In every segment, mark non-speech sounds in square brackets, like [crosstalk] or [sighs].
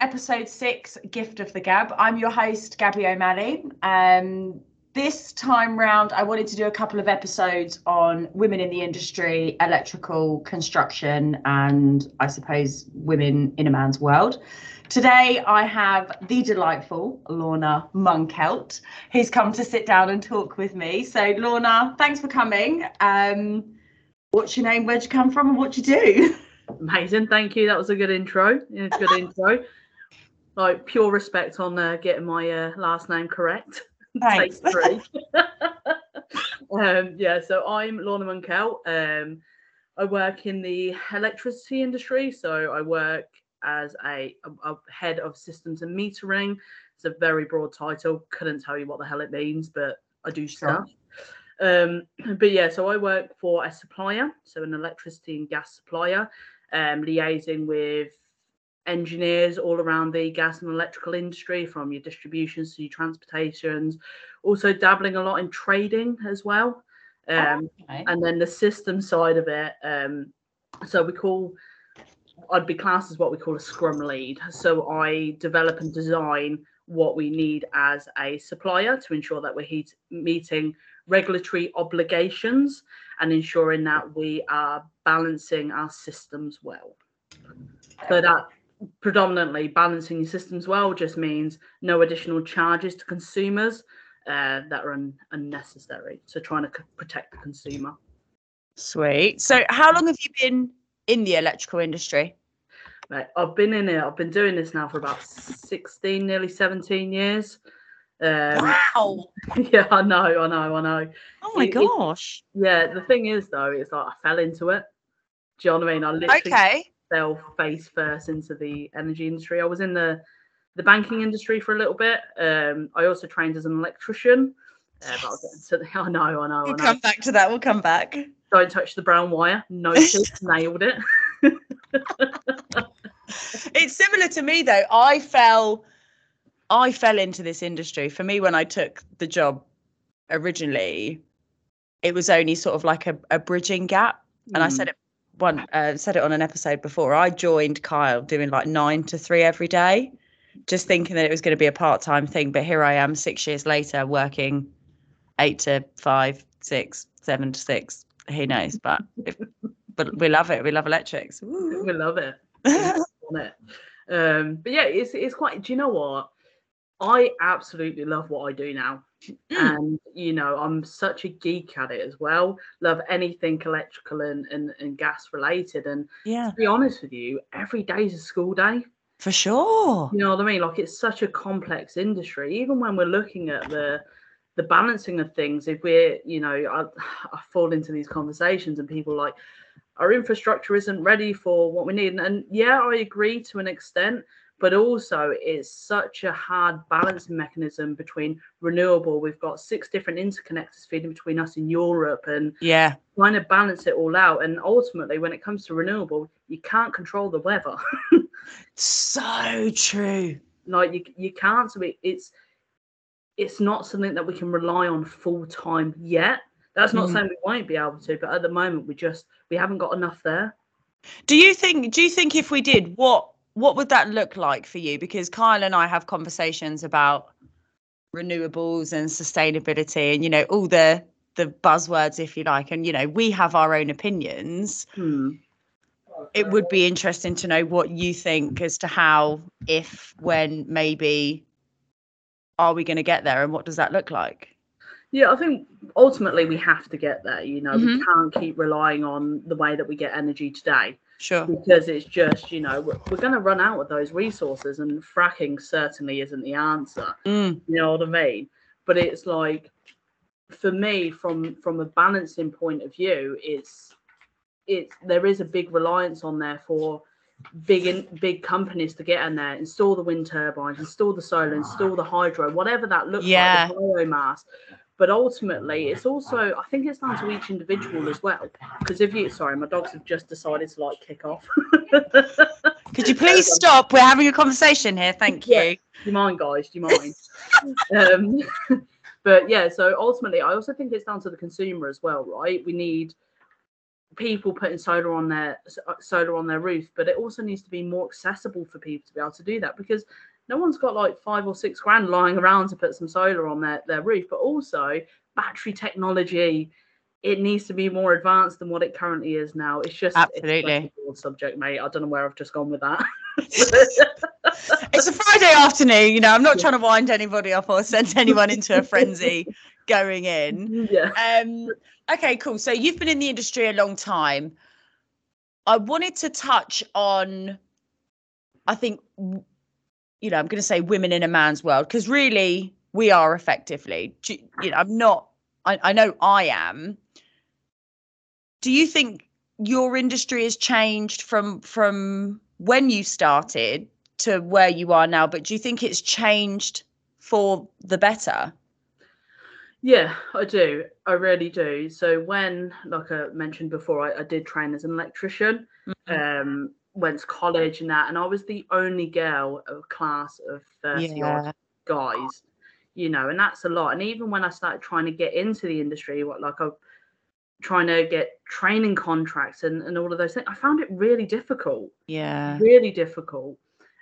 episode six, Gift of the Gab. I'm your host, Gabby O'Malley. Um, this time round, I wanted to do a couple of episodes on women in the industry, electrical construction, and I suppose women in a man's world. Today, I have the delightful Lorna Munkelt, who's come to sit down and talk with me. So, Lorna, thanks for coming. Um, what's your name? Where'd you come from? And what do you do? [laughs] Amazing, thank you. That was a good intro. It's a good [laughs] intro. Like pure respect on uh, getting my uh, last name correct. [laughs] Thanks. Take [laughs] three. [laughs] um, yeah, so I'm Lorna Munkelt. Um, I work in the electricity industry. So I work as a, a, a head of systems and metering. It's a very broad title. Couldn't tell you what the hell it means, but I do Sure. stuff. Um, [clears throat] but yeah, so I work for a supplier, so an electricity and gas supplier, um, liaising with engineers all around the gas and electrical industry, from your distributions to your transportations. Also dabbling a lot in trading as well. Um, Okay. and then the system side of it um so we call i'd be classed as what we call a scrum lead so i develop and design what we need as a supplier to ensure that we're heat, meeting regulatory obligations and ensuring that we are balancing our systems well so that predominantly balancing your systems well just means no additional charges to consumers uh, that are un- unnecessary so trying to c- protect the consumer Sweet. So, how long have you been in the electrical industry? Right. I've been in it. I've been doing this now for about 16, nearly 17 years. Um, wow. [laughs] yeah, I know, I know, I know. Oh my it- it- gosh. Yeah, the thing is, though, it's like I fell into it. Do you know what I mean? I literally Okay. Fell face first into the energy industry. I was in the the banking industry for a little bit. Um, I also trained as an electrician. Uh, but I'll get into the, [laughs] I know, I know, I We'll know. come back to that. We'll come back. Don't touch the brown wire. Noted, [laughs] nailed it. [laughs] It's similar to me though. I fell I fell into this industry. For me, when I took the job originally, it was only sort of like a, a bridging gap. And I Mm. said it one uh, said it on an episode before. I joined Kyle doing like nine to three every day, just thinking that it was going to be a part time thing. But here I am, six years later, working eight to five, six, seven to six. Who knows? But if, but we love it. We love electrics. Woo. we love it. [laughs] on it. Um, but yeah, it's it's quite. Do you know what? I absolutely love what I do now, Mm. and you know I'm such a geek at it as well. Love anything electrical and and, and gas related. And yeah, to be honest with you, every day is a school day. for sure. You know what I mean? Like it's such a complex industry. Even when we're looking at the the balancing of things, if we're, you know, I, [sighs] I fall into these conversations and people like our infrastructure isn't ready for what we need. And, and yeah, I agree to an extent, but also it's such a hard balancing mechanism between renewable. We've got six different interconnectors feeding between us in Europe and Yeah, trying to balance it all out. And ultimately, when it comes to renewable, you can't control the weather. [laughs] so true. like you you can't so it, it's it's not something that we can rely on full time yet that's not Mm. saying we won't be able to but at the moment we just we haven't got enough there Do you think? Do you think if we did, what what would that look like for you? Because Kyle and I have conversations about renewables and sustainability, and you know all the the buzzwords, if you like, and you know we have our own opinions. hmm. It would be interesting to know what you think as to how, if, when, maybe, are we going to get there, and what does that look like? yeah i think ultimately we have to get there you know Mhm. we can't keep relying on the way that we get energy today Sure. because it's just you know we're, we're going to run out of those resources and fracking certainly isn't the answer Mm, you know what i mean but it's like for me from from a balancing point of view it's it's there is a big reliance on there for big in, big companies to get in there install the wind turbines install the solar install the hydro whatever that looks Yeah. like the biomass but ultimately it's also i think it's down to each individual as well because if you sorry my dogs have just decided to like kick off [laughs] Could you please stop? We're having a conversation here. Thank you. Yeah. Do you mind, guys? Do you mind? [laughs] um, [laughs] but yeah, so ultimately, I also think it's down to the consumer as well, right? We need people putting solar on their uh, solar on their roof, but it also needs to be more accessible for people to be able to do that because no one's got like five or six grand lying around to put some solar on their, their roof, but also battery technology it needs to be more advanced than what it currently is now. It's just absolutely it's subject, mate. I don't know where I've just gone with that. it's a Friday afternoon, you know. I'm not trying to wind anybody up or send anyone into a frenzy [laughs] going in. Yeah. Um, okay, cool. So you've been in the industry a long time. I wanted to touch on, I think, you know, I'm going to say women in a man's world because really we are effectively. You know, I'm not. I, I know I am. Do you think your industry has changed from from when you started to where you are now? But do you think it's changed for the better? Yeah, I do. I really do. So when, like I mentioned before, I, I did train as an electrician, mm-hmm. um, went to college and that, and I was the only girl of class of 30 yeah. odd guys, you know, and that's a lot. And even when I started trying to get into the industry, what like I trying to get training contracts and, and all of those things, I found it really difficult. Yeah. Really difficult.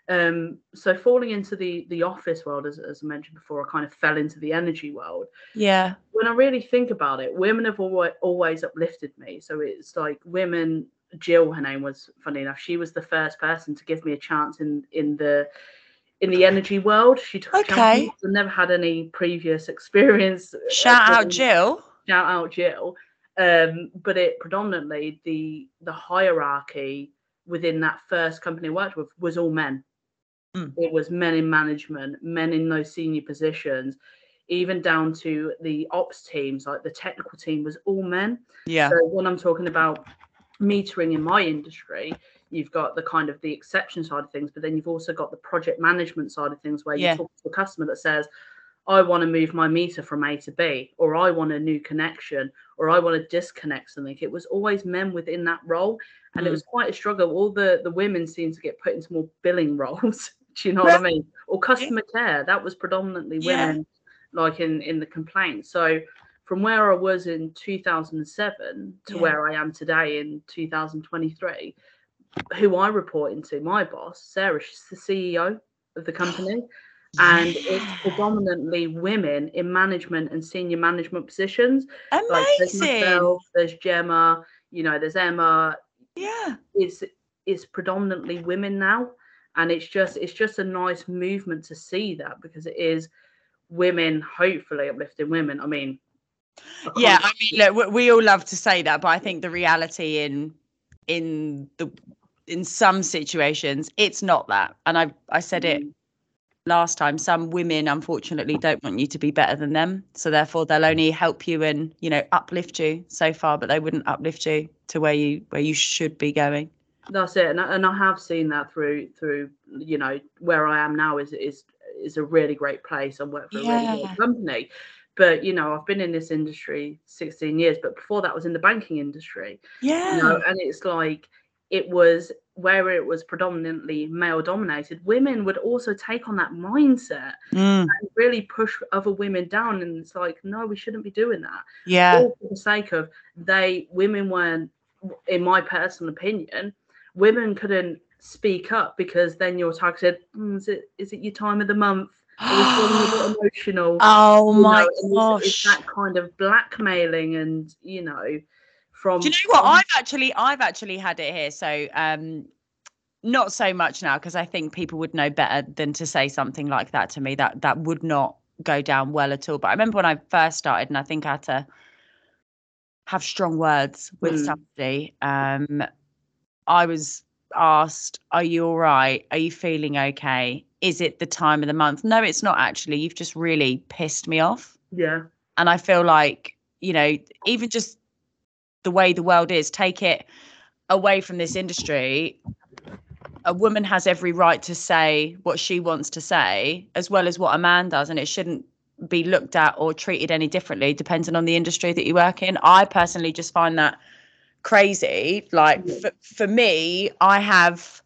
Um, so falling into the the office world, as, as I mentioned before, I kind of fell into the energy world. Yeah. When I really think about it, women have always, always uplifted me. So it's like women. Jill, her name was funny enough. She was the first person to give me a chance in in the in the energy world. She took okay. and never had any previous [laughs] experience. Shout out Jill. Shout out Jill. Um, but it predominantly the the hierarchy within that first company I worked with was all men. Mm. It was men in management, men in those senior positions, even down to the ops teams, like the technical team was all men. Yeah. So when I'm talking about metering in my industry, you've got the kind of the exception side of things, but then you've also got the project management side of things where you talk to a customer that says, I want to move my meter from A to B, or I want a new connection, or I want to disconnect something. It was always men within that role, and mm. it was quite a struggle. All the the women seemed to get put into more billing [laughs] roles. Do you know what I mean? Or customer care. That was predominantly women, yeah. like in in the complaint. So from where I was in 2007 to yeah. where I am today in 2023, who I report into, my boss, Sarah, she's the CEO of the company. [sighs] and it's predominantly women in management and senior management positions. Amazing. Like there's myself, there's Gemma, you know, there's Emma. Yeah. It's it's predominantly women now and it's just it's just a nice movement to see that because it is women hopefully uplifting women i mean yeah i mean look we all love to say that but i think the reality in in the in some situations it's not that. And i i said it mm. last time some women unfortunately don't want you to be better than them. So therefore they'll only help you and you know uplift you so far but they wouldn't uplift you to where you where you should be going. That's it. And I, and I have seen that through through you know where i am now is is is a really great place. And work for yeah. a really great company but you know i've been in this industry 16 years but before that was in the banking industry yeah you know, and it's like it was where it was predominantly male dominated women would also take on that mindset mm. and really push other women down and it's like no we shouldn't be doing that yeah All for the sake of they women weren't in my personal opinion women couldn't speak up because then you're targeted. Mm, is it is it your time of the month? A bit [gasps] emotional. Oh my know, gosh! It's, it's, that kind of blackmailing, and you know, from. Do you know what? I've actually I've actually had it here. So um, not so much now because I think people would know better than to say something like that to me. That that would not go down well at all. But I remember when I first started, and I think I had to have strong words with mm. somebody. Um, I was asked, Are you all right? Are you feeling okay? Is it the time of the month? No, it's not actually. You've just really pissed me off. Yeah. And I feel like, you know, even just the way the world is, take it away from this industry. A woman has every right to say what she wants to say, as well as what a man does. And it shouldn't be looked at or treated any differently, depending on the industry that you work in. I personally just find that crazy. Like for, for me, I have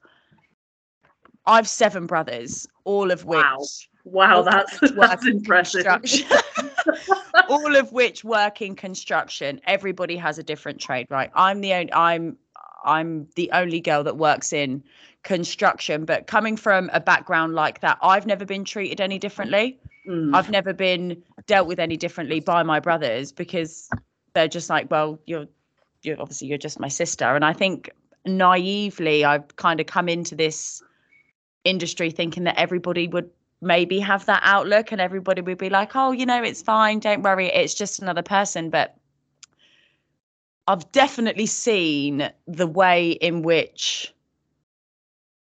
I've seven brothers, all of which wow, wow that's, that's impressive. [laughs] all of which work in construction. Everybody has a different trade, right? I'm the only I'm I'm the only girl that works in construction, but coming from a background like that, I've never been treated any differently. Mm. I've never been dealt with any differently by my brothers because they're just like, well, you're you're obviously you're just my sister. And I think naively I've kind of come into this industry thinking that everybody would maybe have that outlook and everybody would be like, oh, you know, it's fine, don't worry, it's just another person. But I've definitely seen the way in which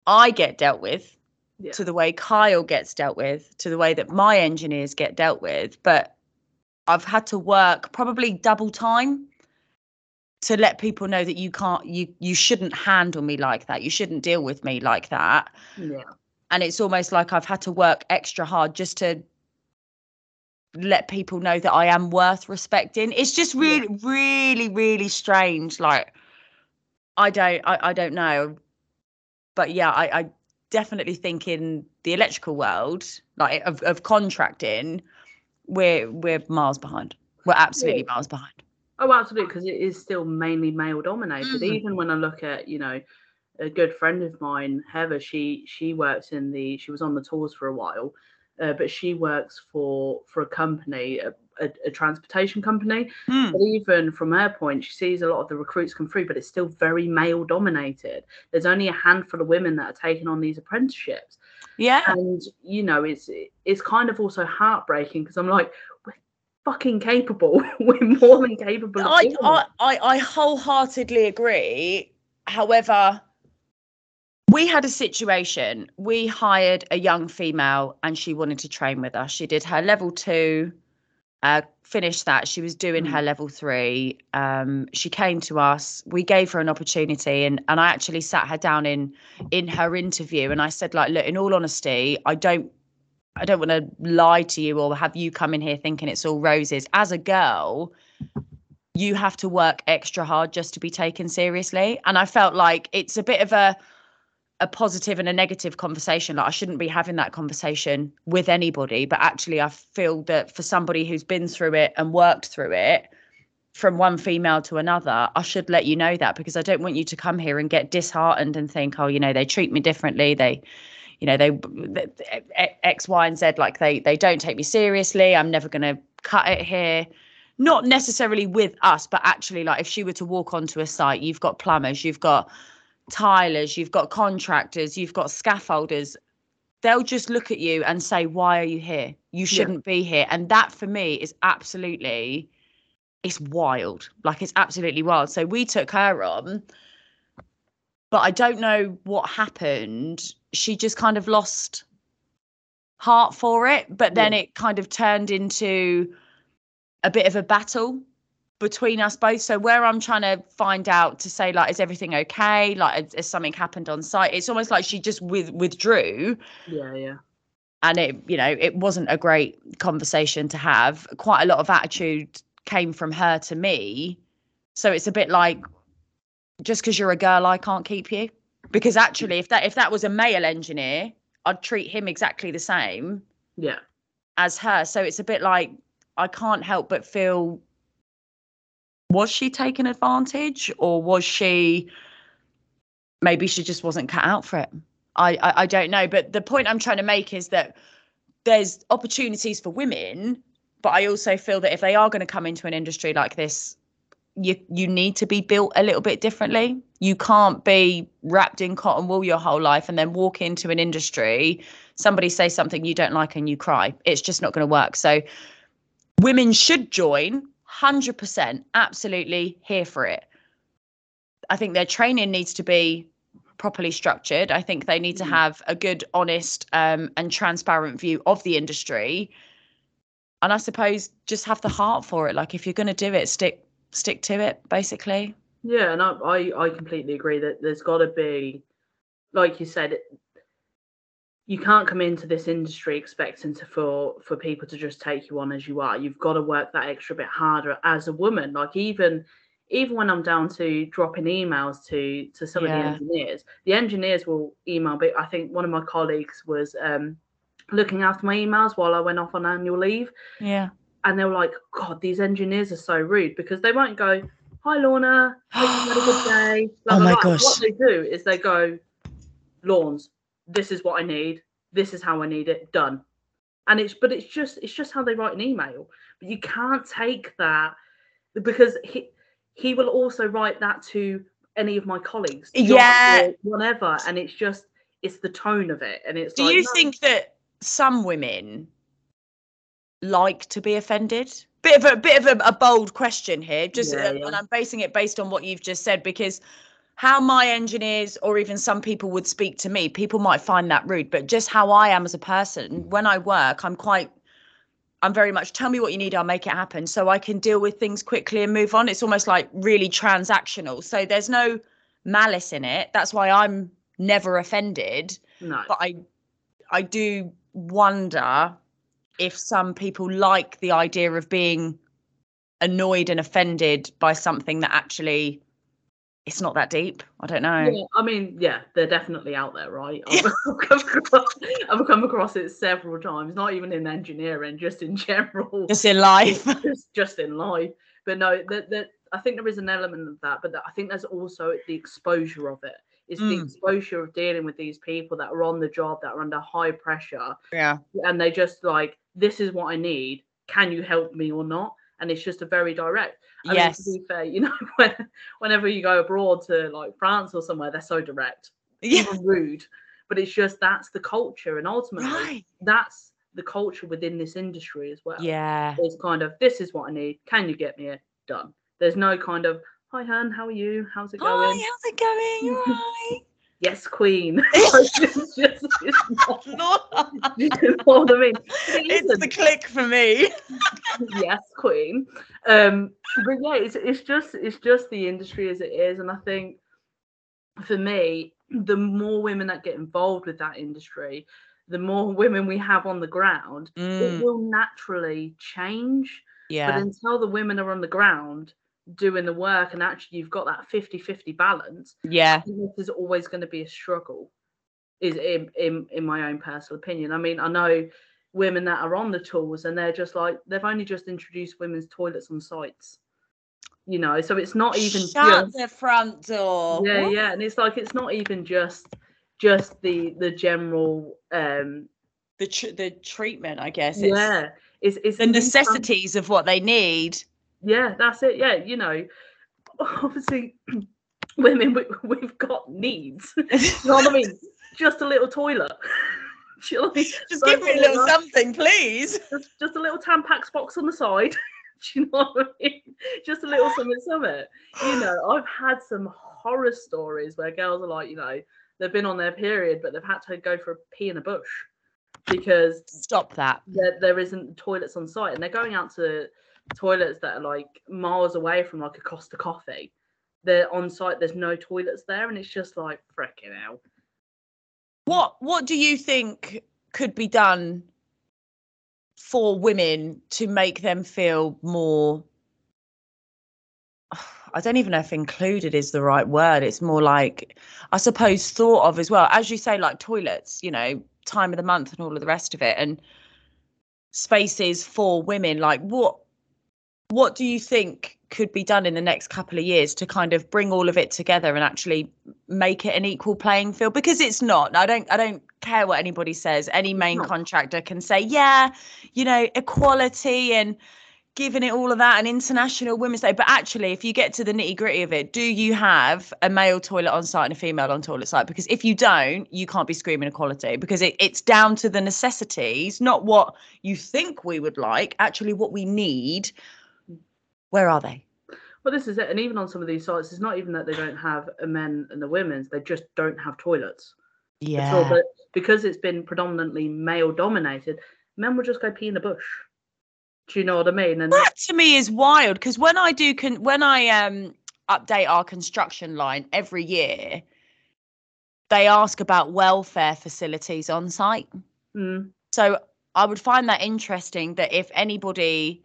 I get dealt with Yeah. to the way Kyle gets dealt with, to the way that my engineers get dealt with. But I've had to work probably double time to let people know that you can't you you shouldn't handle me like that. You shouldn't deal with me like that. Yeah. And it's almost like I've had to work extra hard just to let people know that I am worth respecting. It's just Yeah. really, really, really strange. Like I don't I, I don't know. But yeah, I, I definitely think in the electrical world, like of, of contracting, we're we're miles behind. We're absolutely miles behind. Oh, absolutely, because it is still mainly male dominated. Mhm. Even when I look at, you know, a good friend of mine, Heather, she she works in the she was on the tours for a while, uh, but she works for for a company, a, a, a transportation company. Hmm. But even from her point, she sees a lot of the recruits come through, but it's still very male dominated. There's only a handful of women that are taking on these apprenticeships Yeah. and you know it's it's kind of also heartbreaking because i'm like we're fucking capable [laughs] we're more than capable I, I. I, I wholeheartedly agree. However, we had a situation. We hired a young female and she wanted to train with us. She did her level two, uh, finished that. She was doing Mm. her level three. Um, she came to us. We gave her an opportunity and, and I actually sat her down in in her interview and I said, like, look, in all honesty, I don't I don't want to lie to you or have you come in here thinking it's all roses. As a girl, you have to work extra hard just to be taken seriously. And I felt like it's a bit of a a positive and a negative conversation. Like I shouldn't be having that conversation with anybody, but actually I feel that for somebody who's been through it and worked through it from one female to another, I should let you know that because I don't want you to come here and get disheartened and think, oh, you know, they treat me differently. They you know they x y and z like they they don't take me seriously. I'm never going to cut it here. Not necessarily with us but actually like if she were to walk onto a site you've got plumbers you've got tilers you've got contractors you've got scaffolders. They'll just look at you and say why are you here? You shouldn't be here. And that for me is absolutely it's wild. Like it's absolutely wild. So we took her on but i don't know what happened. She just kind of lost heart for it but then Yeah. it kind of turned into a bit of a battle between us both. So where i'm trying to find out to say like is everything okay? Like has, something happened on site? It's almost like she just with, withdrew. Yeah yeah. And it you know it wasn't a great conversation to have. Quite a lot of attitude came from her to me. So it's a bit like just because you're a girl i can't keep you. Because actually if that if that was a male engineer i'd treat him exactly the same yeah. as her. So it's a bit like i can't help but feel was she taken advantage or was she maybe she just wasn't cut out for it? I, I i don't know. But the point i'm trying to make is that there's opportunities for women but i also feel that if they are going to come into an industry like this you you need to be built a little bit differently. You can't be wrapped in cotton wool your whole life and then walk into an industry somebody say something you don't like and you cry. It's just not going to work. So women should join 100% absolutely here for it. I think their training needs to be properly structured. I think they need to Mm. have a good honest um, and transparent view of the industry. And i suppose just have the heart for it. Like if you're going to do it stick stick to it basically. Yeah and I, I i completely agree that there's got to be like you said you can't come into this industry expecting to for for people to just take you on as you are. You've got to work that extra bit harder as a woman. Like even even when i'm down to dropping emails to to some of the engineers the engineers will email but i think one of my colleagues was um looking after my emails while i went off on annual leave. Yeah and they were like, God, these engineers are so rude because they won't go, Hi Lorna, hope you had a good [gasps] day. blah, Oh blah, my blah." gosh. What they do is they go, Lawns, this is what I need, this is how I need it, done. And it's but it's just it's just how they write an email. But you can't take that because he he will also write that to any of my colleagues. Yeah. Whatever. And it's just it's the tone of it. And it's Do like, you no, think that some women like to be offended? Bit of a bit of a, a bold question here, just Yeah, uh, yeah. and I'm basing it based on what you've just said because how my engineers or even some people would speak to me, people might find that rude, but just how I am as a person, when I work, I'm quite I'm very much tell me what you need, I'll make it happen. So I can deal with things quickly and move on. It's almost like really transactional. So there's no malice in it. That's why I'm never offended no. but I I do wonder if some people like the idea of being annoyed and offended by something that actually it's not that deep. I don't know. Yeah, I mean, yeah, they're definitely out there, right? I've, [laughs] come across, I've come across it several times, not even in engineering, just in general, Just in life. just, just in life. But no, that that I think there is an element of that, but I think there's also the exposure of it. The Mm. exposure of dealing with these people that are on the job, that are under high pressure, yeah. and they just like, this is what I need. Can you help me or not? And it's just a very direct. I yes. mean, to be fair, you know, [laughs] when, whenever you go abroad to like France or somewhere, they're so direct, yeah. even rude. But it's just that's the culture, and ultimately, Right. that's the culture within this industry as well. Yeah. it's kind of this is what I need. Can you get me it done? There's no kind of hi, hun, how are you? How's it going? Hi, how's it going? You right? [laughs] Yes, queen. it's [laughs] [laughs] just, it's not, you know what I mean? But it's the click for me. yes, queen. Um, but yeah, it's it's just it's just the industry as it is, and I think for me, the more women that get involved with that industry, the more women we have on the ground, it Mm, will naturally change. Yeah. But until the women are on the ground doing the work and actually you've got that 50-50 balance, Yeah. This is always going to be a struggle. Is in, in in my own personal opinion. I mean, I know women that are on the tools and they're just like they've only just introduced women's toilets on sites. You know, so it's not even Shut just the front door. yeah, yeah, and it's like it's not even just just the the general um The tr- the treatment, I guess. It's yeah, it's it's the necessities of what they need. Yeah, that's it. Yeah, you know, obviously [clears throat] women we, we've got needs. [laughs] you know what I mean? Just a little toilet. [laughs] You know I mean? Just Don't give me a little enough- something, please. [laughs] just, just a little Tampax box on the side. Do you know what I mean? Just a little something, something. You know, I've had some horror stories where girls are like, you know, they've been on their period, but they've had to go for a pee in a bush because Stop that. there, there isn't toilets on site, and they're going out to toilets that are like miles away from like a Costa Coffee. They're on site. There's no toilets there, and it's just like freaking out. What what do you think could be done for women to make them feel more I don't even know if included is the right word. It's more like I suppose thought of as well. As you say, like toilets, you know, time of the month and all of the rest of it and spaces for women. Like what what do you think could be done in the next couple of years to kind of bring all of it together and actually make it an equal playing field? Because it's not. I don't i don't care what anybody says. Any main not. contractor can say yeah you know equality and giving it all of that and international women's day. But actually if you get to the nitty gritty of it do you have a male toilet on site and a female on toilet site? Because if you don't you can't be screaming equality because it, it's down to the necessities not what you think we would like actually what we need where are they Well, this is it. And even on some of these sites, it's not even that they don't have a men and a women's; they just don't have toilets. yeah But because it's been predominantly male dominated, men will just go pee in the bush. Do you know what I mean? And that to me is wild because when I do con- when I um update our Constructionline every year, they ask about welfare facilities on site. Mm, So I would find that interesting that if anybody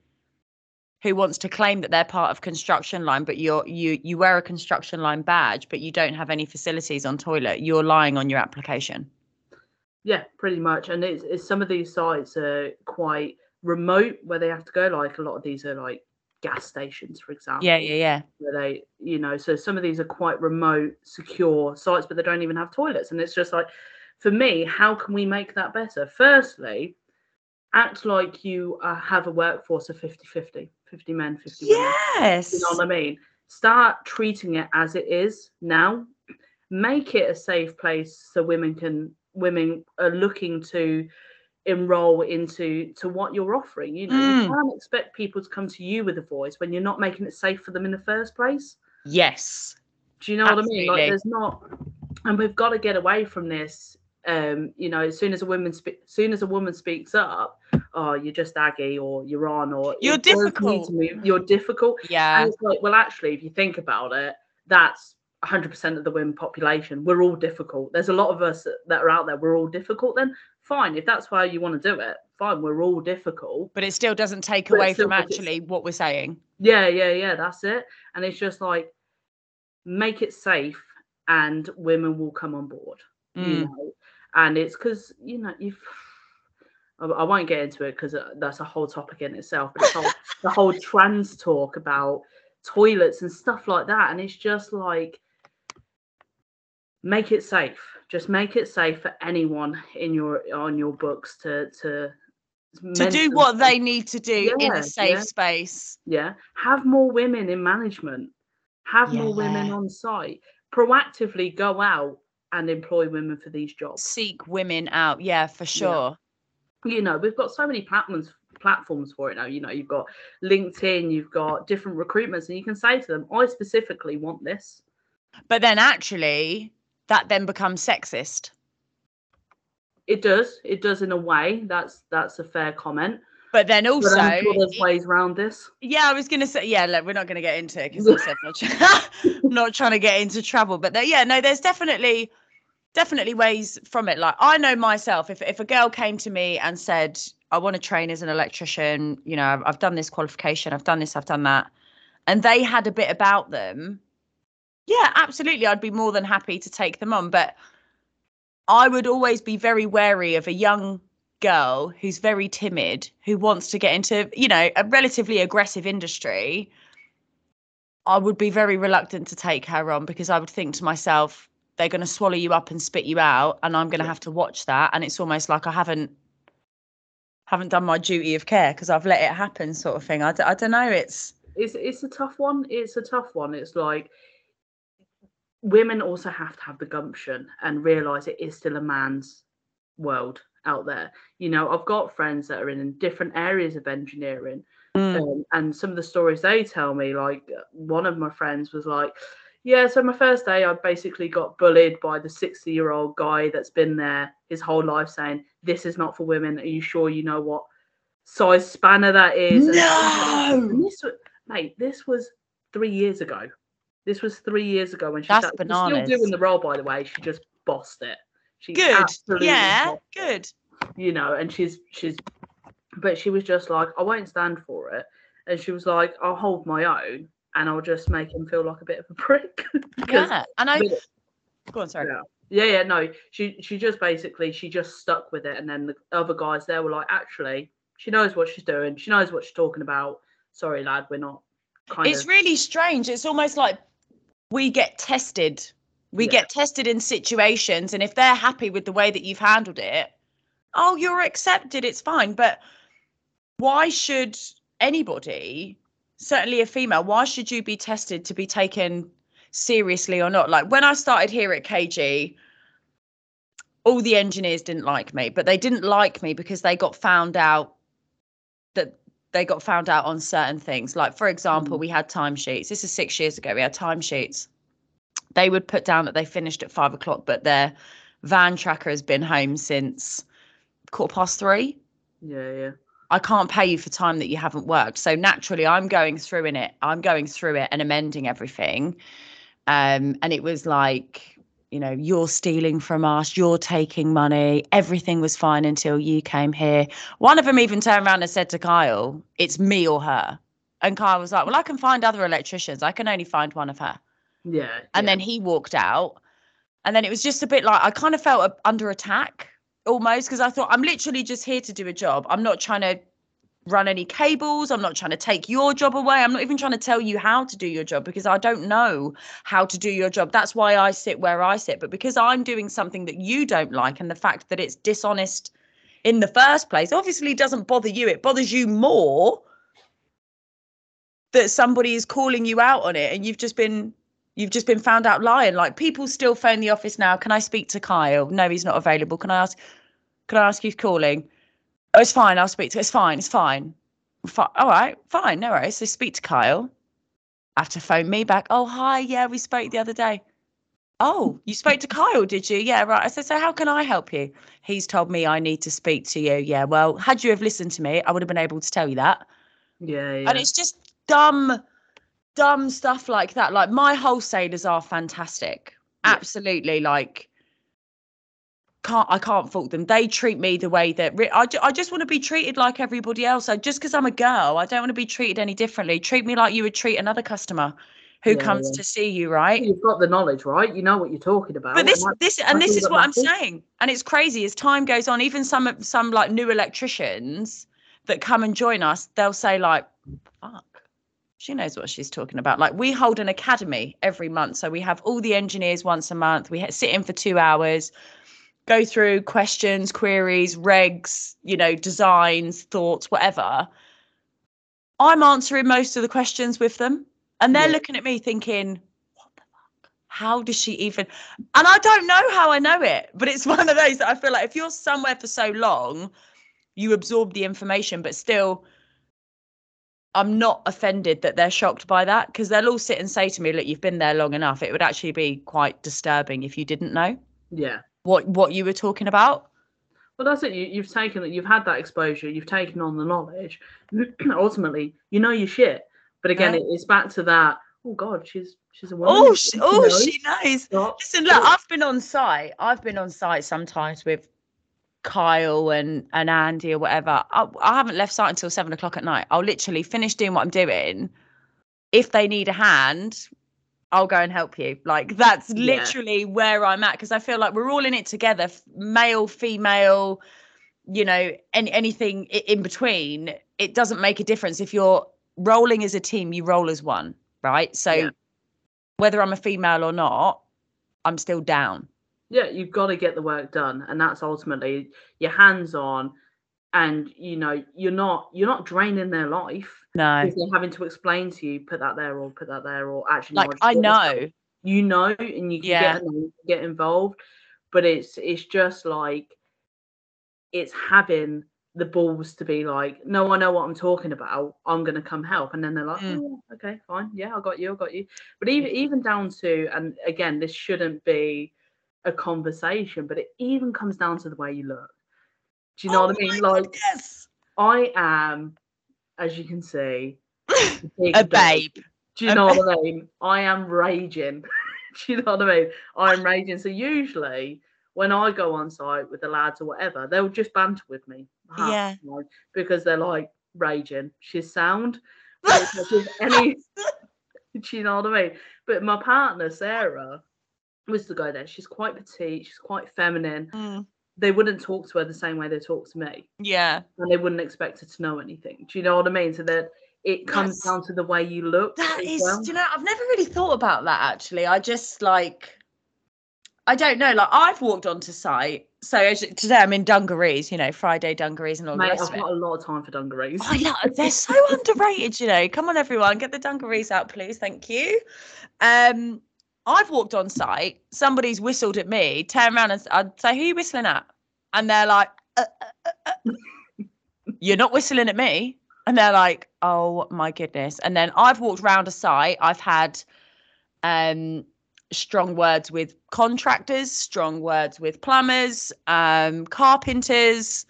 who wants to claim that they're part of Constructionline, but you're you you wear a Constructionline badge, but you don't have any facilities on toilet, you're lying on your application. yeah, pretty much. And it's, it's some of these sites are quite remote where they have to go. Like a lot of these are like gas stations, for example. Yeah, yeah, yeah. Where they, you know, so some of these are quite remote, secure sites, but they don't even have toilets. And it's just like, for me, how can we make that better? Firstly, act like you uh, have a workforce of 50 50, 50 men, 50 women. Yes. You know what I mean? Start treating it as it is now. Make it a safe place so women can women are looking to enroll into to what you're offering. You know, Mm. you can't expect people to come to you with a voice when you're not making it safe for them in the first place. Yes. Do you know what I mean? Like there's not and we've got to get away from this. Um, you know, as soon as a woman spe- soon as a woman speaks up, oh, you're just aggy or you're on or You're it does need to difficult. You're difficult. Yeah. And it's like, well, actually, if you think about it, that's 100% of the women population. We're all difficult. There's a lot of us that are out there. We're all difficult. Then fine, if that's why you want to do it, fine. We're all difficult. But it still doesn't take But away from actually what we're saying. Yeah, yeah, yeah. That's it. And it's just like make it safe, and women will come on board. You Mm. know, and it's because you know you've. I I won't get into it because uh, that's a whole topic in itself. But it's whole, the whole trans talk about toilets and stuff like that, and it's just like make it safe. Just make it safe for anyone in your on your books to to To do what they need to do in a safe yeah. space. yeah have more women in management have more women on site proactively go out and employ women for these jobs Seek women out. Yeah, for sure. You know we've got so many platforms platforms for it now. You know you've got linkedin you've got different recruitments and you can say to them i specifically want this. But then actually, that then becomes sexist. it does. It does in a way. That's that's a fair comment. But then but also, i'm sure there's ways around this. Yeah, I was gonna say, yeah, look, we're not gonna get into it because I said not, not trying to get into trouble. But there, yeah, no, there's definitely, definitely ways from it. Like I know myself, if if a girl came to me and said, I want to train as an electrician, you know, I've, I've done this qualification, I've done this, I've done that, and they had a bit about them, yeah, absolutely, I'd be more than happy to take them on. But I would always be very wary of a young girl who's very timid who wants to get into you know a relatively aggressive industry i would be very reluctant to take her on because i would think to myself they're going to swallow you up and spit you out and i'm going to have to watch that and it's almost like i haven't haven't done my duty of care because i've let it happen sort of thing I, d- I don't know it's it's it's a tough one. It's a tough one. It's like women also have to have the gumption and realize it is still a man's world out there. You know, I've got friends that are in different areas of engineering, Mm. um, and some of the stories they tell me, like one of my friends was like, "Yeah, so my first day, I basically got bullied by the sixty-year-old guy that's been there his whole life, saying this is not for women. Are you sure you know what size spanner that is?" And things like that. No! And this was, mate, this was three years ago. This was three years ago when she That's started. She's still doing the role, by the way. She just bossed it. She good yeah bossed it, good You know, and she's she's, but she was just like, I won't stand for it. And she was like, I'll hold my own, and I'll just make him feel like a bit of a prick. [laughs] yeah and i go on sorry Yeah. yeah, yeah, no, she she just basically she just stuck with it, and then the other guys there were like, actually, she knows what she's doing. She knows what she's talking about. Sorry, lad, we're not. Kind it's of, really strange it's almost like we get tested we Yeah. get tested in situations and if they're happy with the way that you've handled it oh you're accepted it's fine but why should anybody certainly a female why should you be tested to be taken seriously or not like when i started here at kg all the engineers didn't like me but they didn't like me because they got found out that they got found out on certain things. Like, for example, Mm. we had timesheets. This is six years ago. We had timesheets. They would put down that they finished at five o'clock, but their van tracker has been home since quarter past three. yeah, yeah. I can't pay you for time that you haven't worked. So naturally, I'm going through in it. I'm going through it and amending everything. Um, and it was like, you know, you're stealing from us, you're taking money. Everything was fine until you came here. One of them even turned around and said to Kyle, "It's me or her." And Kyle was like, "Well, I can find other electricians. I can only find one of her." Yeah. and yeah. then he walked out and then it was just a bit like i kind of felt under attack almost because i thought i'm literally just here to do a job i'm not trying to run any cables. I'm not trying to take your job away. I'm not even trying to tell you how to do your job because I don't know how to do your job. That's why I sit where I sit. But because I'm doing something that you don't like and the fact that it's dishonest in the first place obviously doesn't bother you, it bothers you more that somebody is calling you out on it and you've just been you've just been found out lying. Like people still phone the office now. Can i speak to kyle? No he's not available. Can i ask can i ask who's calling? Oh it's fine. I'll speak to it's fine. It's fine. Fi- all right. Fine. No worries. So speak to kyle. Have to phone me back. Oh hi. Yeah we spoke the other day. Oh you spoke to kyle did you? Yeah right. I said so how can i help you? He's told me i need to speak to you. Yeah well had you have listened to me i would have been able to tell you that. Yeah, yeah. and it's just dumb dumb stuff like that. Like my wholesalers are fantastic. Yeah. absolutely like can't i can't fault them. They treat me the way that re- I, ju- I just want to be treated like everybody else. So just because i'm a girl i don't want to be treated any differently. Treat me like you would treat another customer who Yeah, comes yeah. to see you right? You've got the knowledge, right? You know what you're talking about. but this and this and this is what i'm saying. And it's crazy as time goes on even some of- some like new electricians that come and join us they'll say like fuck she knows what she's talking about. Like we hold an academy every month so we have all the engineers once a month. We sit in for two hours go through questions queries regs you know designs thoughts whatever. I'm answering most of the questions with them and they're Yeah. looking at me thinking what the fuck? How does she even and i don't know how i know it but it's [laughs] one of those that i feel like if you're somewhere for so long you absorb the information but still i'm not offended that they're shocked by that because they'll all sit and say to me look you've been there long enough it would actually be quite disturbing if you didn't know Yeah. what what you were talking about Well, that's it. You, you've taken that. You've had that exposure. You've taken on the knowledge. [clears throat] Ultimately, you know your shit. But again, Yeah. it's back to that. Oh God, she's she's a woman. oh she, oh knows. she knows Stop. Listen, look, I've been on site. I've been on site sometimes with Kyle and and Andy or whatever. I, I haven't left site until seven o'clock at night. I'll literally finish doing what I'm doing. If they need a hand, I'll go and help you. Like that's Yeah. literally where I'm at because I feel like we're all in it together, male, female, you know, any anything in between. It doesn't make a difference if you're rolling as a team. You roll as one, right? So Yeah. whether I'm a female or not, I'm still down. Yeah, you've got to get the work done, and that's ultimately your hands on, and you know you're not you're not draining their life. No. They're having to explain to you, put that there or put that there, or actually, Like I just get this done. know. you know, and you Yeah. get get involved, but it's it's just like it's having the balls to be like, no, I know what I'm talking about. I'm gonna come help, and then they're like, Mm. oh, okay, fine, yeah, I got you, I got you. But even even down to, and again, this shouldn't be a conversation, but it even comes down to the way you look. Do you know Oh what I oh mean? my God, Like yes. I am, as you can see, [laughs] a babe. babe. Do you A know what I mean? I am raging. [laughs] Do you know what I mean? I'm raging. So usually when I go on site with the lads or whatever, they'll just banter with me. Yeah. time, Because they're like raging. She's sound. [laughs] But it's not with any do you know what I mean? But my partner, Sarah, was the guy there. She's quite petite, she's quite feminine. Mm, They wouldn't talk to her the same way they talk to me. yeah. And they wouldn't expect her to know anything. Do you know what I mean? So that it comes That's- down to the way you look. That is, well. you know, I've never really thought about that actually. I just like, I don't know. Like I've walked onto site. So as, today I'm in dungarees, you know, Friday dungarees and all the rest I've of it. got a lot of time for dungarees. I love, they're so [laughs] underrated, you know. Come on, everyone, get the dungarees out, please. Thank you. Um, I've walked on site. Somebody's whistled at me. Turn around and I'd say, "Who you whistling at?" And they're like, uh, uh, uh, uh." [laughs] "You're not whistling at me." And they're like, "Oh my goodness!" And then I've walked round a site. I've had um strong words with contractors, strong words with plumbers, um, carpenters,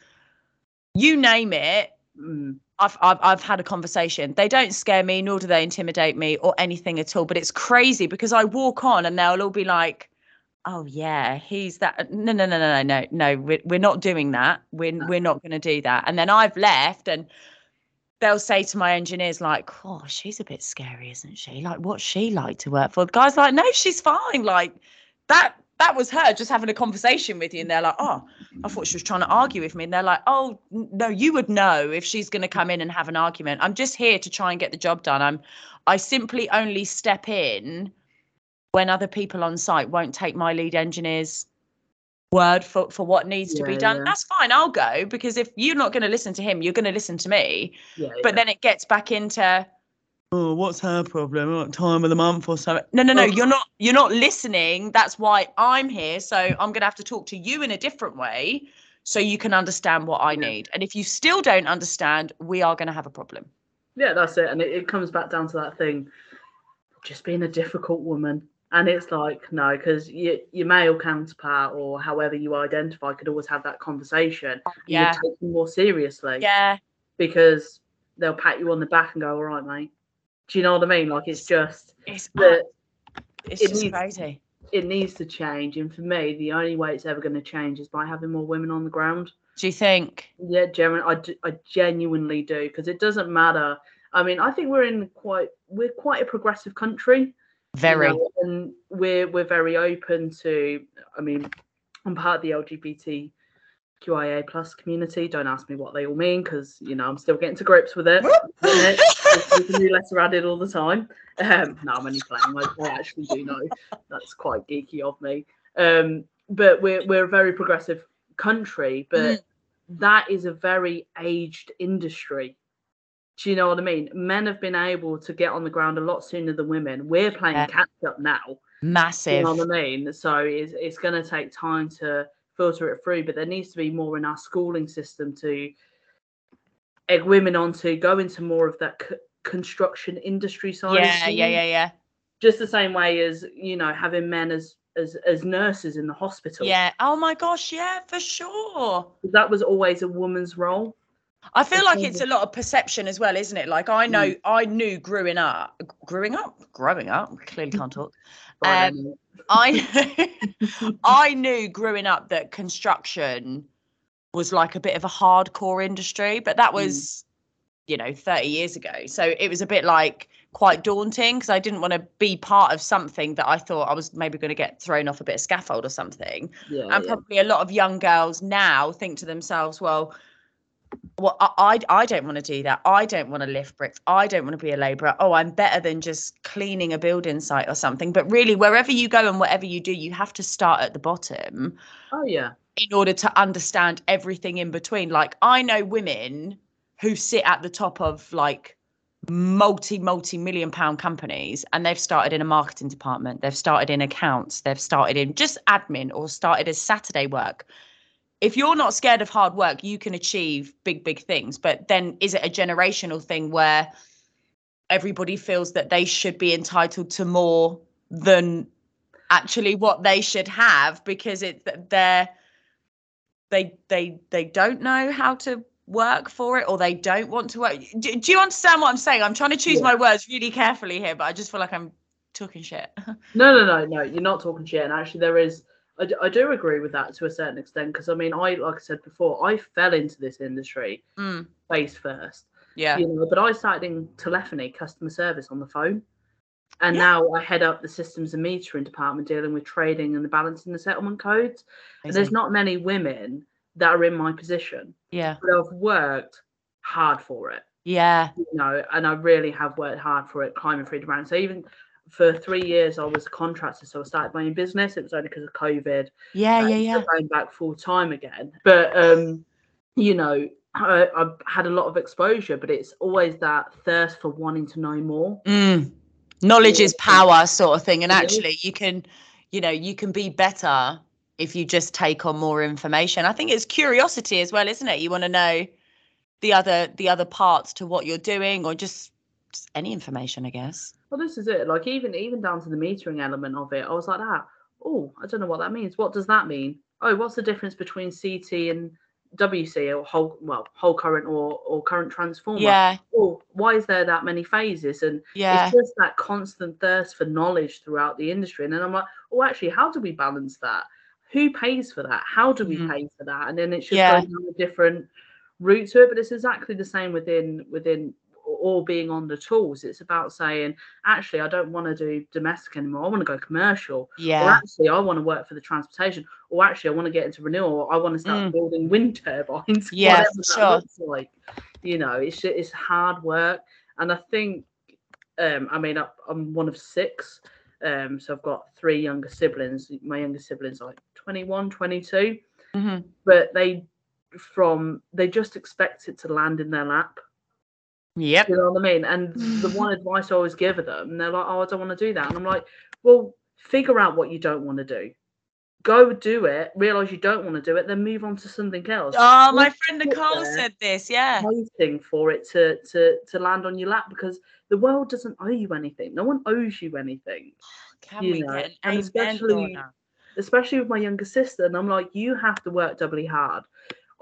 you name it. Mm, I've, I've I've had a conversation. They don't scare me, nor do they intimidate me or anything at all. But it's crazy because I walk on and they'll all be like, "Oh yeah, he's that." Uh, no, no, no, no, no, no, no. We're we're not doing that. We're we're not going to do that. And then I've left, and they'll say to my engineers like, "Oh, she's a bit scary, isn't she? Like, what's she like to work for?" The guy's like, "No, she's fine. Like that." That was her just having a conversation with you and they're like oh i thought she was trying to argue with me. And they're like oh no you would know if she's going to come in and have an argument. I'm just here to try and get the job done. I'm i simply only step in when other people on site won't take my lead engineer's word for, for what needs to be done. Yeah. that's fine i'll go because if you're not going to listen to him you're going to listen to me. Yeah, but yeah. then it gets back into oh what's her problem what time of the month or something no no no Oh. you're not you're not listening that's why i'm here so i'm going to have to talk to you in a different way so you can understand what i need and if you still don't understand we are going to have a problem yeah, that's it. And it, it comes back down to that thing, just being a difficult woman. And it's like, no, because your, your male counterpart or however you identify could always have that conversation. you yeah take them more seriously yeah because they'll pat you on the back and go, all right, mate. Do you know what I mean? Like, it's just it's it's it just needs- crazy it needs to change. And for me, the only way it's ever going to change is by having more women on the ground. do you think Yeah, genu- I genuinely do because it doesn't matter. I mean, I think we're in quite we're quite a progressive country. you very know, and we're we're very open to. I mean, I'm part of the LGBTQIA plus community. Don't ask me what they all mean because you know I'm still getting to grips with it. [laughs] There's a new letter added all the time. Um, no, I'm only playing. I, I actually do know. That's quite geeky of me. Um, but we're we're a very progressive country, but Mm. that is a very aged industry. Do you know what I mean? Men have been able to get on the ground a lot sooner than women. We're playing Yeah. catch up now. Do you know what I mean? So it's it's going to take time to filter it through, but there needs to be more in our schooling system to egg women on to go into more of that c- construction industry side. yeah yeah yeah yeah just the same way as you know having men as as as nurses in the hospital yeah oh my gosh yeah for sure that was always a woman's role I feel like it's a lot of perception as well, isn't it? Like I know, Mm. I knew growing up, growing up, growing up. Clearly can't talk. [laughs] Um. I [laughs] I knew growing up that construction was like a bit of a hardcore industry, but that Mm. was, you know, 30 years ago. So it was a bit like quite daunting because I didn't want to be part of something that I thought I was maybe going to get thrown off a bit of scaffold or something yeah, and yeah. probably a lot of young girls now think to themselves well well i i, I don't want to do that. I don't want to lift bricks. I don't want to be a laborer oh i'm better than just cleaning a building site or something. But really wherever you go and whatever you do you have to start at the bottom oh yeah. in order to understand everything in between. Like i know women who sit at the top of like multi multi million pound companies and they've started in a marketing department they've started in accounts they've started in just admin or started as saturday work if you're not scared of hard work you can achieve big big things. But then is it a generational thing where everybody feels that they should be entitled to more than actually what they should have because it they're they they they don't know how to work for it or they don't want to work? Do, do you understand what i'm saying? I'm trying to choose Yeah. my words really carefully here but i just feel like i'm talking shit. [laughs] No no no no you're not talking shit. And actually there is I, d- I do agree with that to a certain extent because i mean i like i said before i fell into this industry Mm, face first. Yeah. You know but i started in telephony customer service on the phone. And Yeah. now i head up the systems and metering department dealing with trading and the balancing the settlement codes. And there's not many women that are in my position. Yeah. But i've worked hard for it. Yeah. You know and i really have worked hard for it climbing through the ranks. So even for three years i was a contractor so i started my own business it was only because of covid yeah uh, yeah yeah going back full time again but um you know I, i've had a lot of exposure but it's always that thirst for wanting to know more Mm. Knowledge is power, sort of thing. And actually, you can, you know, you can be better if you just take on more information. I think it's curiosity as well, isn't it? You want to know the other the other parts to what you're doing, or just any information, I guess. well this is it like even even down to the metering element of it i was like that oh i don't know what that means what does that mean oh what's the difference between ct and wc or whole well whole current or or current transformer Yeah, oh why is there that many phases and yeah, it's just that constant thirst for knowledge throughout the industry. And then I'm like, oh, actually, how do we balance that? Who pays for that? How do we Mhm. pay for that? And then it's just Yeah. going down a different route to it. But it's exactly the same within within or being on the tools. It's about saying, actually, I don't want to do domestic anymore. I want to go commercial. Or Yeah. actually, I want to work for the transportation. Or actually, I want to get into renewal. Or I want to start Mm. building wind turbines. [laughs] Yeah, sure. looks like. You know, it's it's hard work, and I think, um, I mean, I, I'm one of six. Um, so I've got three younger siblings. My younger siblings are like 21, 22 Mhm. but they from they just expect it to land in their lap. Yep. You know what I mean? And the [sighs] one advice I always give them, and they're like, "Oh, I don't want to do that," and I'm like, "Well, figure out what you don't want to do. Go do it. Realize you don't want to do it, then move on to something else." Oh, my friend Nicole said this. Yeah. Waiting for it to to to land on your lap because the world doesn't owe you anything. No one owes you anything. [sighs] Can you we know, get an and especially- especially with my younger sister. And I'm like, you have to work doubly hard.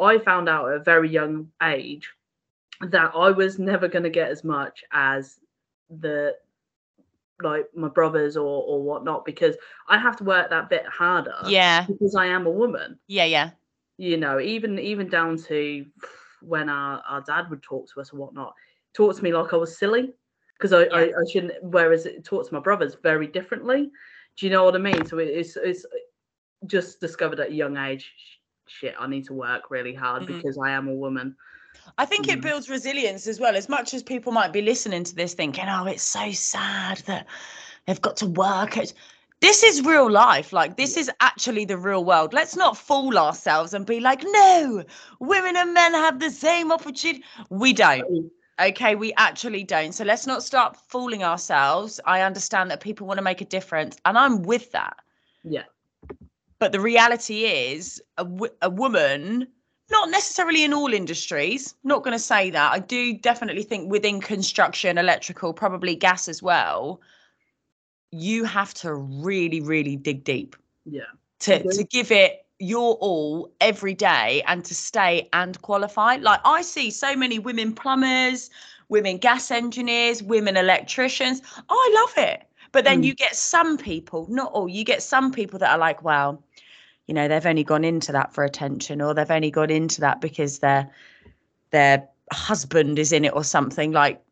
I found out at a very young age that I was never going to get as much as the like my brothers or or whatnot because I have to work that bit harder. Yeah. because I am a woman. Yeah. Yeah. You know, even even down to when our our dad would talk to us or whatnot, talk to me like I was silly because I, I I shouldn't. Whereas it talks to my brothers very differently. Do you know what I mean? So it's it's just discovered at a young age. Shit, I need to work really hard Mhm. because I am a woman. I think it Mm. builds resilience as well. As much as people might be listening to this thinking, oh, it's so sad that they've got to work. It's, this is real life. Like, this is actually the real world. Let's not fool ourselves and be like, no, women and men have the same opportunity. We don't. Okay, we actually don't. So let's not start fooling ourselves. I understand that people want to make a difference, and I'm with that. Yeah. But the reality is, a, w- a woman, not necessarily in all industries, not going to say that. I do definitely think within construction, electrical, probably gas as well, you have to really, really dig deep Yeah, to, Agree. to give it your all every day and to stay and qualify. Like I see so many women plumbers, women gas engineers, women electricians. I love it. But then Mm. you get some people, not all, you get some people that are like, well, you know, they've only gone into that for attention or they've only gone into that because their their husband is in it or something like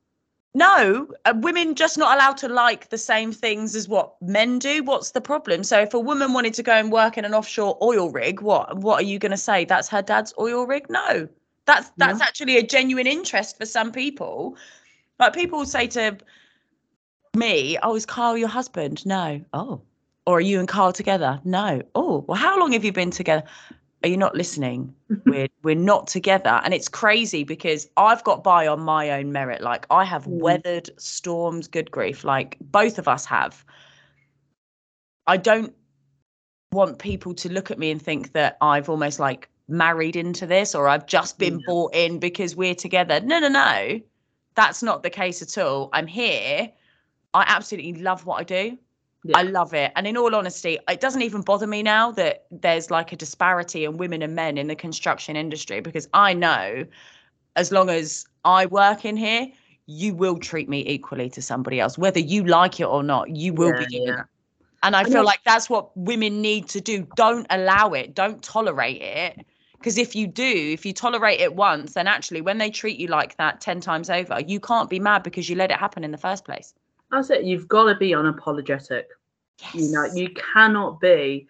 no, uh, women just not allowed to like the same things as what men do. What's the problem? So if a woman wanted to go and work in an offshore oil rig, what what are you going to say? That's her dad's oil rig? No, that's that's actually a genuine interest for some people. Like people say to me, "Oh, is Carl your husband?" No. Oh, or are you and Carl together? No. Oh, well, how long have you been together? Are you not listening? [laughs] we're we're not together, and it's crazy because I've got by on my own merit. Like I have Mm. weathered storms, good grief. Like both of us have. I don't want people to look at me and think that I've almost like married into this or I've just been Yeah. brought in because we're together. No, no, no. That's not the case at all. I'm here. I absolutely love what I do. I love it. And in all honesty, it doesn't even bother me now that there's like a disparity in women and men in the construction industry because I know as long as I work in here, you will treat me equally to somebody else. Whether you like it or not, you will Yeah, be yeah. And I And feel I- like that's what women need to do. Don't allow it, don't tolerate it. Because if you do, if you tolerate it once, then actually when they treat you like that 10 times over, you can't be mad because you let it happen in the first place. That's it. You've got to be unapologetic. You know, you cannot be.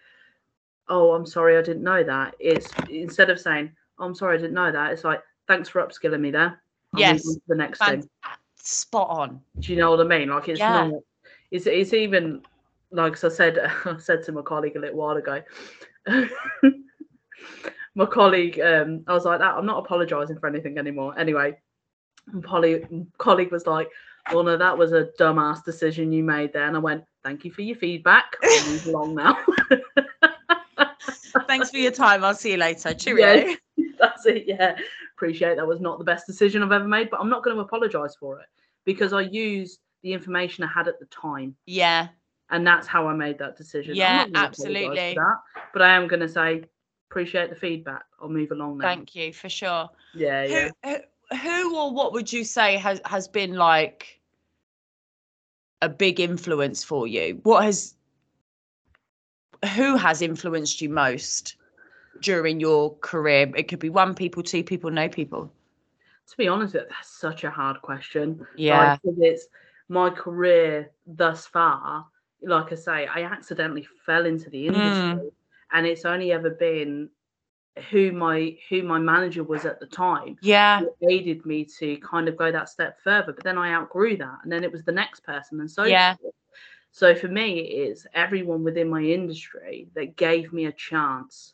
Oh, I'm sorry, I didn't know that. It's instead of saying, oh, "I'm sorry, I didn't know that," it's like, "Thanks for upskilling me there." I'll Yes. the next Fan- thing. spot on. Do you know what I mean? Like it's Yeah. not. It's it's even like I said. [laughs] I said to my colleague a little while ago. [laughs] my colleague, um, I was like that. I'm not apologising for anything anymore. Anyway, my poly, colleague was like, "Well, no, that was a dumbass decision you made there." And I went, "Thank you for your feedback. I'll move [laughs] along now." [laughs] Thanks for your time. I'll see you later. Cheerio. [laughs] That's it. Yeah, appreciate that was not the best decision I've ever made, but I'm not going to apologise for it because I used the information I had at the time. Yeah. and that's how I made that decision. Yeah, absolutely. That, but I am going to say appreciate the feedback. I'll move along now. Thank you for sure. yeah, yeah. Who, who, who or what would you say has has been like a big influence for you? What has who has influenced you most during your career? It could be one people, two people, no people. To be honest, that's such a hard question. Yeah. Like, it's my career thus far. Like I say, I accidentally fell into the Mm. industry, and it's only ever been who my who my manager was at the time yeah. aided me to kind of go that step further. But then I outgrew that, and then it was the next person, and so Yeah. forth. So for me, it's everyone within my industry that gave me a chance.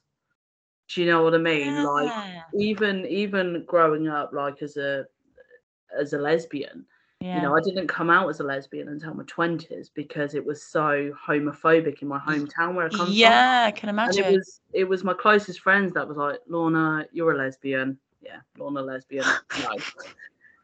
Do you know what I mean? Like even even growing up, like as a as a lesbian, yeah. you know, I didn't come out as a lesbian until my twenties because it was so homophobic in my hometown where I come from. yeah, I can And imagine. it was it was my closest friends that was like, Lorna, you're a lesbian. Yeah, Lorna lesbian. [laughs] No.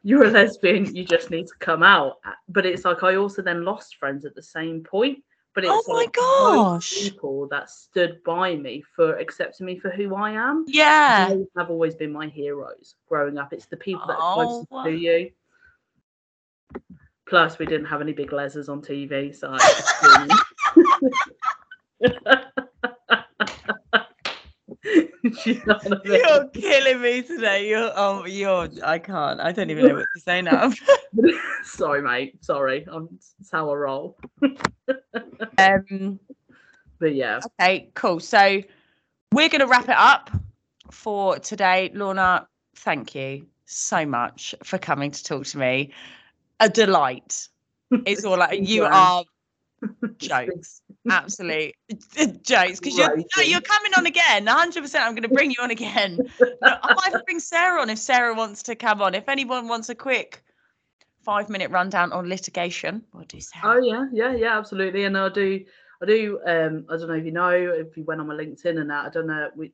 You're a lesbian, you just need to come out. But it's like I also then lost friends at the same point. But it's Oh my like gosh. people that stood by me for accepting me for who I am. yeah. They have always been my heroes growing up. It's the people that are Oh, closest to you. Plus, we didn't have any big lesers on TV, so. [laughs] You're killing me today. You're oh you're I can't. I don't even know what to say now. [laughs] [laughs] Sorry, mate. Sorry. I'm, I roll. um But yeah, okay, cool. So we're gonna wrap it up for today. Lorna, thank you so much for coming to talk to me. A delight. It's all like [laughs] you Wow. are [laughs] jokes. Absolute jokes. Because you're no, you're coming on again. 100 percent I'm gonna bring you on again. No, I might bring Sarah on if Sarah wants to come on. If anyone wants a quick five minute rundown on litigation, we'll do Sarah. Oh yeah, yeah, yeah, absolutely. And I'll do, I do. Um, I don't know if you know, if you went on my LinkedIn and that. I don't know. We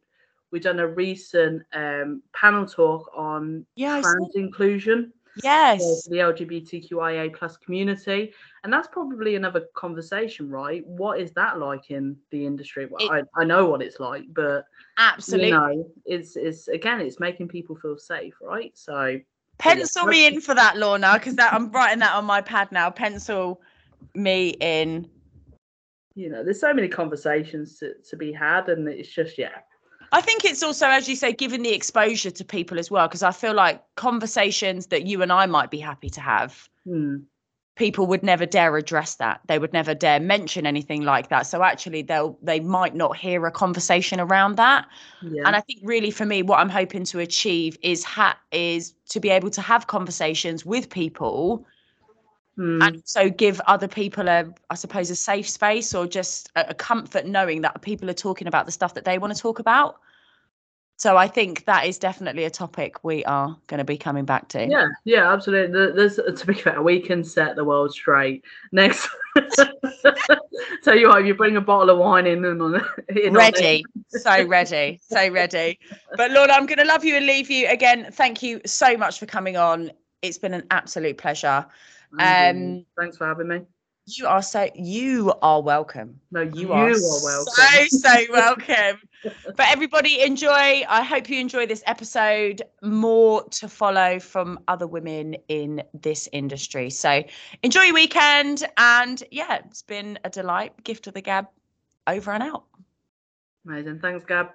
we done a recent um panel talk on Yeah, trans inclusion. Yes. the LGBTQIA plus community, and that's probably another conversation, right? What is that like in the industry? Well, I, I know what it's like, but Absolutely. you know, it's it's again, it's making people feel safe, right? So Pencil me in for that, Lorna, because that I'm writing that on my pad now. Pencil me in. you know, there's so many conversations to, to be had, and it's just yeah, I think it's also, as you say, giving the exposure to people as well, because I feel like conversations that you and I might be happy to have, Hmm. people would never dare address that. They would never dare mention anything like that. So actually, they'll they might not hear a conversation around that. yeah, And I think really for me, what I'm hoping to achieve is ha- is to be able to have conversations with people Hmm. and so give other people a i suppose a safe space or just a, a comfort knowing that people are talking about the stuff that they want to talk about. So i think that is definitely a topic we are going to be coming back to. Yeah, yeah, absolutely. There's to be fair, we can set the world straight. Next, [laughs] tell you what, if you bring a bottle of wine in and on, in on ready. so ready. So ready. But lord i'm going to love you and leave you. Again thank you so much for coming on. It's been an absolute pleasure Um, thanks for having me. you are so you are welcome No, You, you, are, are, welcome. so so [laughs] welcome. but everybody enjoy. I hope you enjoy this episode. More to follow from other women in this industry. So enjoy your weekend, and yeah, it's been a delight. Gift of the gab, over and out. Amazing. Thanks, Gab.